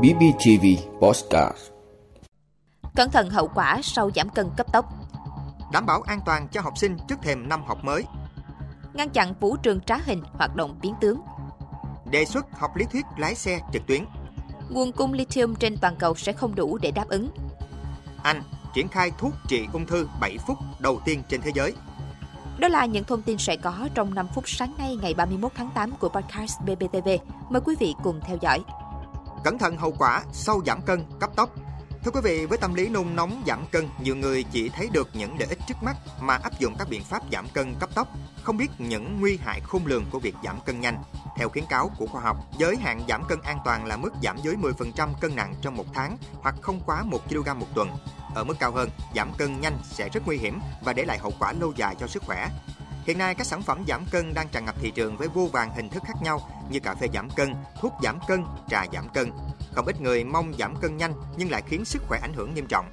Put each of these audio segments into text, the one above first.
BBTV Postcard Cẩn thận hậu quả sau giảm cân cấp tốc. Đảm bảo an toàn cho học sinh trước thềm năm học mới. Ngăn chặn vũ trường trá hình hoạt động biến tướng. Đề xuất học lý thuyết lái xe trực tuyến. Nguồn cung lithium trên toàn cầu sẽ không đủ để đáp ứng. Anh triển khai thuốc trị ung thư 7 phút đầu tiên trên thế giới. Đó là những thông tin sẽ có trong 5 phút sáng nay ngày 31 tháng 8 của podcast BBTV. Mời quý vị cùng theo dõi. Cẩn thận hậu quả sau giảm cân cấp tốc. Thưa quý vị, với tâm lý nôn nóng giảm cân, nhiều người chỉ thấy được những lợi ích trước mắt mà áp dụng các biện pháp giảm cân cấp tốc, không biết những nguy hại khôn lường của việc giảm cân nhanh. Theo khuyến cáo của khoa học, giới hạn giảm cân an toàn là mức giảm dưới 10% cân nặng trong một tháng hoặc không quá 1 kg một tuần. Ở mức cao hơn, giảm cân nhanh sẽ rất nguy hiểm và để lại hậu quả lâu dài cho sức khỏe. Hiện nay các sản phẩm giảm cân đang tràn ngập thị trường với vô vàng hình thức khác nhau như cà phê giảm cân, thuốc giảm cân, trà giảm cân. Không ít người mong giảm cân nhanh nhưng lại khiến sức khỏe ảnh hưởng nghiêm trọng.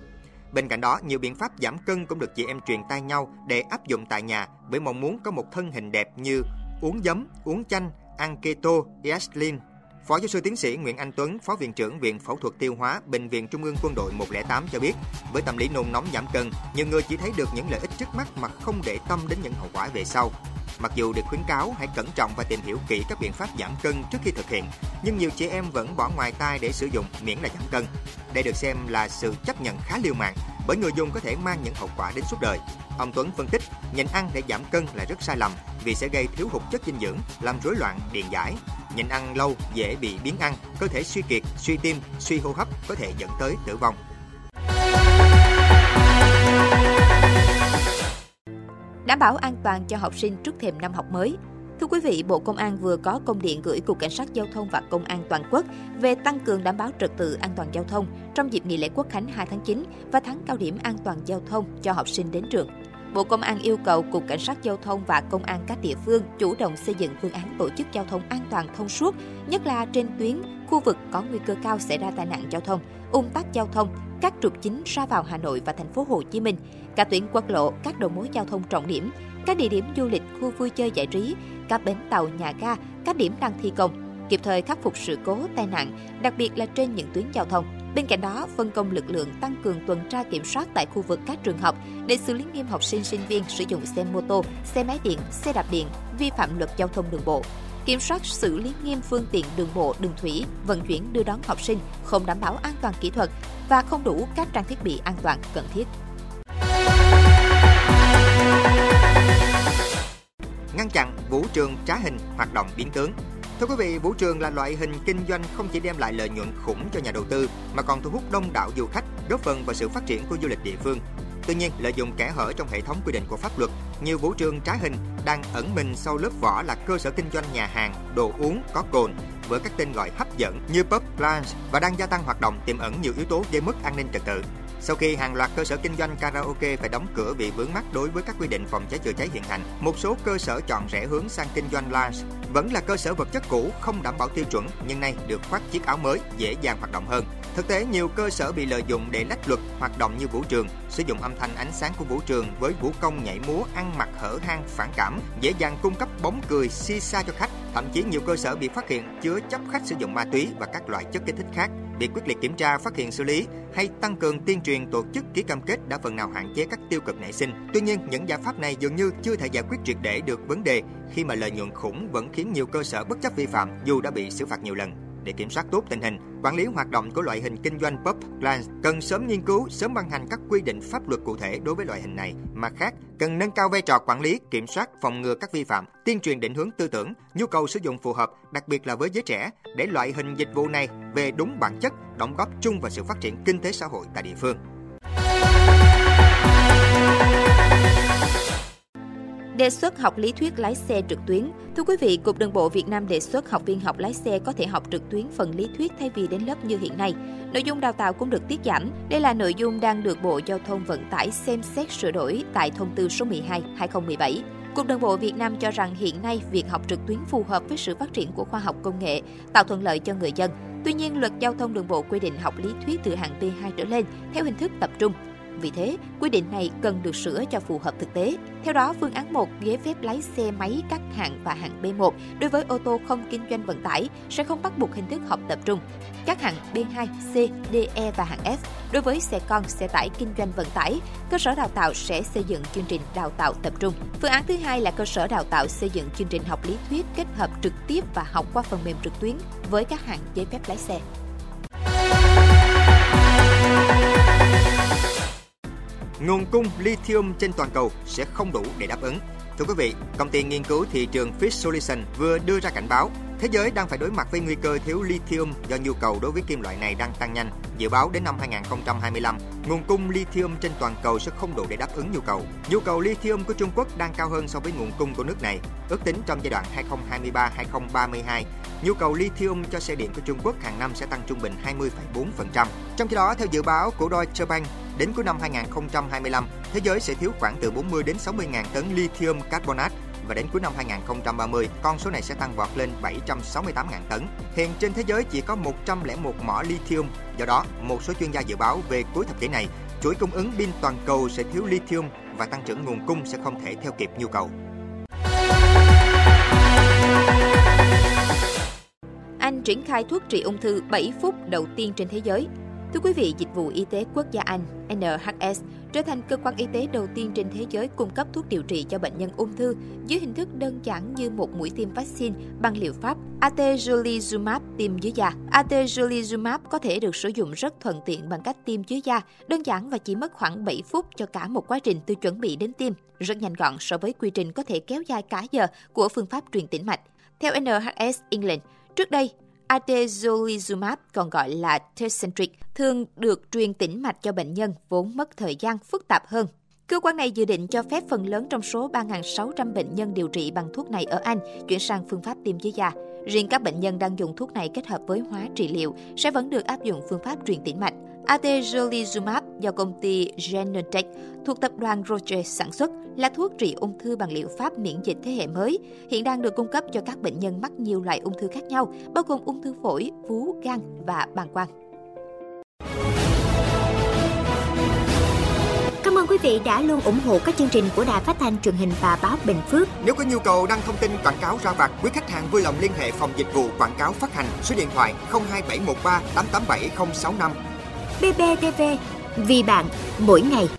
Bên cạnh đó, nhiều biện pháp giảm cân cũng được chị em truyền tay nhau để áp dụng tại nhà với mong muốn có một thân hình đẹp như uống giấm, uống chanh, ăn keto, Eslin, Phó giáo sư tiến sĩ Nguyễn Anh Tuấn, Phó viện trưởng Viện Phẫu thuật Tiêu hóa Bệnh viện Trung ương Quân đội 108 cho biết, với tâm lý nôn nóng giảm cân, nhiều người chỉ thấy được những lợi ích trước mắt mà không để tâm đến những hậu quả về sau. Mặc dù được khuyến cáo hãy cẩn trọng và tìm hiểu kỹ các biện pháp giảm cân trước khi thực hiện, nhưng nhiều chị em vẫn bỏ ngoài tai để sử dụng miễn là giảm cân. Đây được xem là sự chấp nhận khá liều mạng bởi người dùng có thể mang những hậu quả đến suốt đời. Ông Tuấn phân tích, nhịn ăn để giảm cân là rất sai lầm vì sẽ gây thiếu hụt chất dinh dưỡng, làm rối loạn điện giải. Nhịn ăn lâu dễ bị biến ăn, cơ thể suy kiệt, suy tim, suy hô hấp có thể dẫn tới tử vong. Đảm bảo an toàn cho học sinh trước thềm năm học mới, Thưa quý vị, Bộ Công an vừa có công điện gửi Cục Cảnh sát Giao thông và Công an toàn quốc về tăng cường đảm bảo trật tự an toàn giao thông trong dịp nghỉ lễ Quốc khánh 2 tháng 9 và tháng cao điểm an toàn giao thông cho học sinh đến trường. Bộ Công an yêu cầu Cục Cảnh sát Giao thông và Công an các địa phương chủ động xây dựng phương án tổ chức giao thông an toàn thông suốt, nhất là trên tuyến, khu vực có nguy cơ cao xảy ra tai nạn giao thông, ung tắc giao thông, các trục chính ra vào Hà Nội và thành phố Hồ Chí Minh, cả tuyến quốc lộ, các đầu mối giao thông trọng điểm, các địa điểm du lịch, khu vui chơi giải trí, các bến tàu, nhà ga, các điểm đang thi công, kịp thời khắc phục sự cố, tai nạn, đặc biệt là trên những tuyến giao thông. Bên cạnh đó, phân công lực lượng tăng cường tuần tra kiểm soát tại khu vực các trường học để xử lý nghiêm học sinh sinh viên sử dụng xe mô tô, xe máy điện, xe đạp điện vi phạm luật giao thông đường bộ. Kiểm soát xử lý nghiêm phương tiện đường bộ, đường thủy, vận chuyển đưa đón học sinh không đảm bảo an toàn kỹ thuật và không đủ các trang thiết bị an toàn cần thiết. Ngăn chặn vũ trường trá hình hoạt động biến tướng Thưa quý vị, vũ trường là loại hình kinh doanh không chỉ đem lại lợi nhuận khủng cho nhà đầu tư mà còn thu hút đông đảo du khách, góp phần vào sự phát triển của du lịch địa phương. Tuy nhiên, lợi dụng kẽ hở trong hệ thống quy định của pháp luật, nhiều vũ trường trá hình đang ẩn mình sau lớp vỏ là cơ sở kinh doanh nhà hàng, đồ uống có cồn với các tên gọi hấp dẫn như pub, lounge và đang gia tăng hoạt động tiềm ẩn nhiều yếu tố gây mất an ninh trật tự. Sau khi hàng loạt cơ sở kinh doanh karaoke phải đóng cửa vì vướng mắc đối với các quy định phòng cháy chữa cháy hiện hành, một số cơ sở chọn rẽ hướng sang kinh doanh lounge. Vẫn là cơ sở vật chất cũ không đảm bảo tiêu chuẩn nhưng nay được khoác chiếc áo mới, dễ dàng hoạt động hơn. Thực tế, nhiều cơ sở bị lợi dụng để lách luật hoạt động như vũ trường, sử dụng âm thanh ánh sáng của vũ trường với vũ công nhảy múa, ăn mặc hở hang, phản cảm, dễ dàng cung cấp bóng cười, si sa cho khách. Thậm chí nhiều cơ sở bị phát hiện chứa chấp khách sử dụng ma túy và các loại chất kích thích khác. Việc quyết liệt kiểm tra, phát hiện xử lý hay tăng cường tuyên truyền tổ chức ký cam kết đã phần nào hạn chế các tiêu cực nảy sinh. Tuy nhiên, những giải pháp này dường như chưa thể giải quyết triệt để được vấn đề khi mà lợi nhuận khủng vẫn khiến nhiều cơ sở bất chấp vi phạm dù đã bị xử phạt nhiều lần để kiểm soát tốt tình hình, quản lý hoạt động của loại hình kinh doanh pub, clan cần sớm nghiên cứu, sớm ban hành các quy định pháp luật cụ thể đối với loại hình này. Mặt khác, cần nâng cao vai trò quản lý, kiểm soát, phòng ngừa các vi phạm, tuyên truyền định hướng tư tưởng, nhu cầu sử dụng phù hợp, đặc biệt là với giới trẻ, để loại hình dịch vụ này về đúng bản chất, đóng góp chung vào sự phát triển kinh tế xã hội tại địa phương. Đề xuất học lý thuyết lái xe trực tuyến. Thưa quý vị, Cục Đường bộ Việt Nam đề xuất học viên học lái xe có thể học trực tuyến phần lý thuyết thay vì đến lớp như hiện nay. Nội dung đào tạo cũng được tiết giảm. Đây là nội dung đang được Bộ Giao thông Vận tải xem xét sửa đổi tại thông tư số 12/2017. Cục Đường bộ Việt Nam cho rằng hiện nay việc học trực tuyến phù hợp với sự phát triển của khoa học công nghệ, tạo thuận lợi cho người dân. Tuy nhiên, luật giao thông đường bộ quy định học lý thuyết từ hạng B2 trở lên theo hình thức tập trung. Vì thế, quy định này cần được sửa cho phù hợp thực tế. Theo đó, phương án 1, giấy phép lái xe máy các hạng và hạng B1 đối với ô tô không kinh doanh vận tải sẽ không bắt buộc hình thức học tập trung. Các hạng B2, C, D, E và hạng F đối với xe con, xe tải kinh doanh vận tải, cơ sở đào tạo sẽ xây dựng chương trình đào tạo tập trung. Phương án thứ hai là cơ sở đào tạo xây dựng chương trình học lý thuyết kết hợp trực tiếp và học qua phần mềm trực tuyến với các hạng giấy phép lái xe. Nguồn cung lithium trên toàn cầu sẽ không đủ để đáp ứng. Thưa quý vị, công ty nghiên cứu thị trường Fish Solution vừa đưa ra cảnh báo Thế giới đang phải đối mặt với nguy cơ thiếu lithium do nhu cầu đối với kim loại này đang tăng nhanh. Dự báo đến năm 2025, nguồn cung lithium trên toàn cầu sẽ không đủ để đáp ứng nhu cầu. Nhu cầu lithium của Trung Quốc đang cao hơn so với nguồn cung của nước này. Ước tính trong giai đoạn 2023-2032, nhu cầu lithium cho xe điện của Trung Quốc hàng năm sẽ tăng trung bình 20,4%. Trong khi đó, theo dự báo của Deutsche Bank, đến cuối năm 2025, thế giới sẽ thiếu khoảng từ 40 đến 60 ngàn tấn lithium carbonate và đến cuối năm 2030, con số này sẽ tăng vọt lên 768.000 tấn. Hiện trên thế giới chỉ có 101 mỏ lithium, do đó một số chuyên gia dự báo về cuối thập kỷ này, chuỗi cung ứng pin toàn cầu sẽ thiếu lithium và tăng trưởng nguồn cung sẽ không thể theo kịp nhu cầu. Anh triển khai thuốc trị ung thư 7 phút đầu tiên trên thế giới. Thưa quý vị, Dịch vụ Y tế Quốc gia Anh NHS trở thành cơ quan y tế đầu tiên trên thế giới cung cấp thuốc điều trị cho bệnh nhân ung thư dưới hình thức đơn giản như một mũi tiêm vaccine bằng liệu pháp atezolizumab tiêm dưới da. Atezolizumab có thể được sử dụng rất thuận tiện bằng cách tiêm dưới da, đơn giản và chỉ mất khoảng 7 phút cho cả một quá trình từ chuẩn bị đến tiêm, rất nhanh gọn so với quy trình có thể kéo dài cả giờ của phương pháp truyền tĩnh mạch. Theo NHS England, trước đây Atezolizumab, còn gọi là Tecentriq, thường được truyền tĩnh mạch cho bệnh nhân vốn mất thời gian phức tạp hơn. Cơ quan này dự định cho phép phần lớn trong số 3.600 bệnh nhân điều trị bằng thuốc này ở Anh chuyển sang phương pháp tiêm dưới da. Riêng các bệnh nhân đang dùng thuốc này kết hợp với hóa trị liệu sẽ vẫn được áp dụng phương pháp truyền tĩnh mạch. Atezolizumab do công ty Genentech thuộc tập đoàn Roche sản xuất là thuốc trị ung thư bằng liệu pháp miễn dịch thế hệ mới, hiện đang được cung cấp cho các bệnh nhân mắc nhiều loại ung thư khác nhau, bao gồm ung thư phổi, vú, gan và bàng quang. Cảm ơn quý vị đã luôn ủng hộ các chương trình của Đài Phát thanh truyền hình và báo Bình Phước. Nếu có nhu cầu đăng thông tin quảng cáo ra vặt, quý khách hàng vui lòng liên hệ phòng dịch vụ quảng cáo phát hành số điện thoại 02713 887065. BBTV, vì bạn, mỗi ngày.